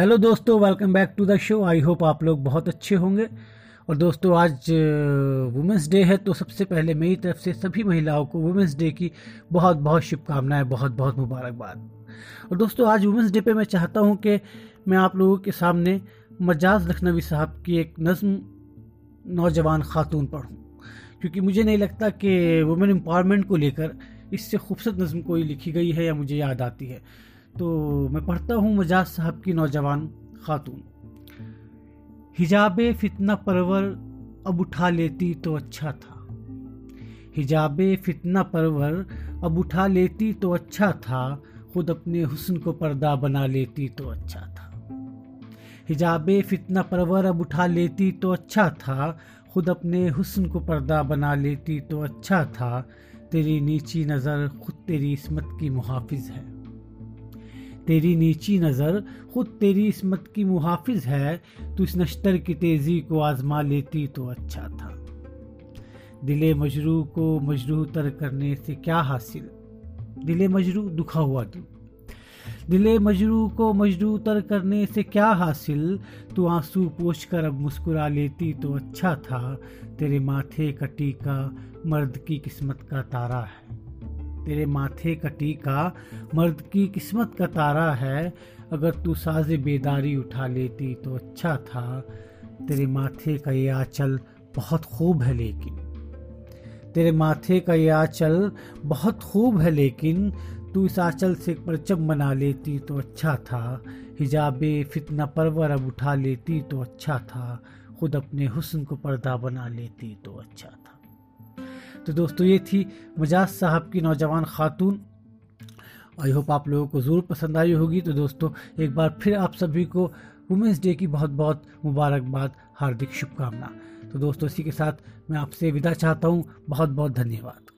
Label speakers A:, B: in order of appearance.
A: Hello दोस्तों welcome back to the show I hope आप लोग बहुत अच्छे होंगे। और दोस्तों, आज वुमेंस डे है तो सबसे पहले मेरी तरफ़ से सभी महिलाओं को वुमेंस डे की बहुत बहुत शुभकामनाएँ, बहुत बहुत मुबारकबाद। और दोस्तों, आज वुमेंस डे पे मैं चाहता हूँ कि मैं आप लोगों के सामने मजाज लखनवी साहब की एक नज्म नौजवान खातून पढ़ूँ। क्योंकि मुझे नहीं लगता कि वुमेन एम्पावरमेंट को लेकर इससे खूबसूरत नज्म कोई लिखी गई है या मुझे याद आती है। तो मैं पढ़ता हूँ मजाज साहब की नौजवान खातून। हिजाब फितना परवर अब उठा लेती तो अच्छा था। हिजाब फितना परवर अब उठा लेती तो अच्छा था। खुद अपने हुस्न को पर्दा बना लेती तो अच्छा था। हिजाब फितना परवर अब उठा लेती तो अच्छा था। खुद अपने हुस्न को पर्दा बना लेती तो अच्छा था। तेरी नीची नज़र खुद तेरी इसमत की मुहाफिज है। तेरी नीची नज़र खुद तेरी इसमत की मुहाफिज है। तो इस नश्तर की तेज़ी को आजमा लेती तो अच्छा था। दिले मजरू को मजरू तर करने से क्या हासिल? दिले मजरू, दुखा हुआ तू। दिले मजरू को मजरू तर करने से क्या हासिल? तू आँसू पोछ कर अब मुस्कुरा लेती तो अच्छा था। तेरे माथे का टीका मर्द की किस्मत का तारा है। तेरे माथे का टीका मर्द की किस्मत का तारा है। अगर तू साज बेदारी उठा लेती तो अच्छा था। तेरे माथे का ये आंचल बहुत खूब है लेकिन। तेरे माथे का ये आंचल बहुत खूब है लेकिन। तू इस आंचल से परचम बना लेती तो अच्छा था। हिजाब फितना परवर अब उठा लेती तो अच्छा था। खुद अपने हुस्न को पर्दा बना लेती तो अच्छा था। तो दोस्तों, ये थी मजाज साहब की नौजवान खातून। आई होप आप लोगों को ज़रूर पसंद आई होगी। तो दोस्तों, एक बार फिर आप सभी को वुमेंस डे की बहुत बहुत मुबारकबाद, हार्दिक शुभकामना। तो दोस्तों, इसी के साथ मैं आपसे विदा चाहता हूँ। बहुत बहुत धन्यवाद।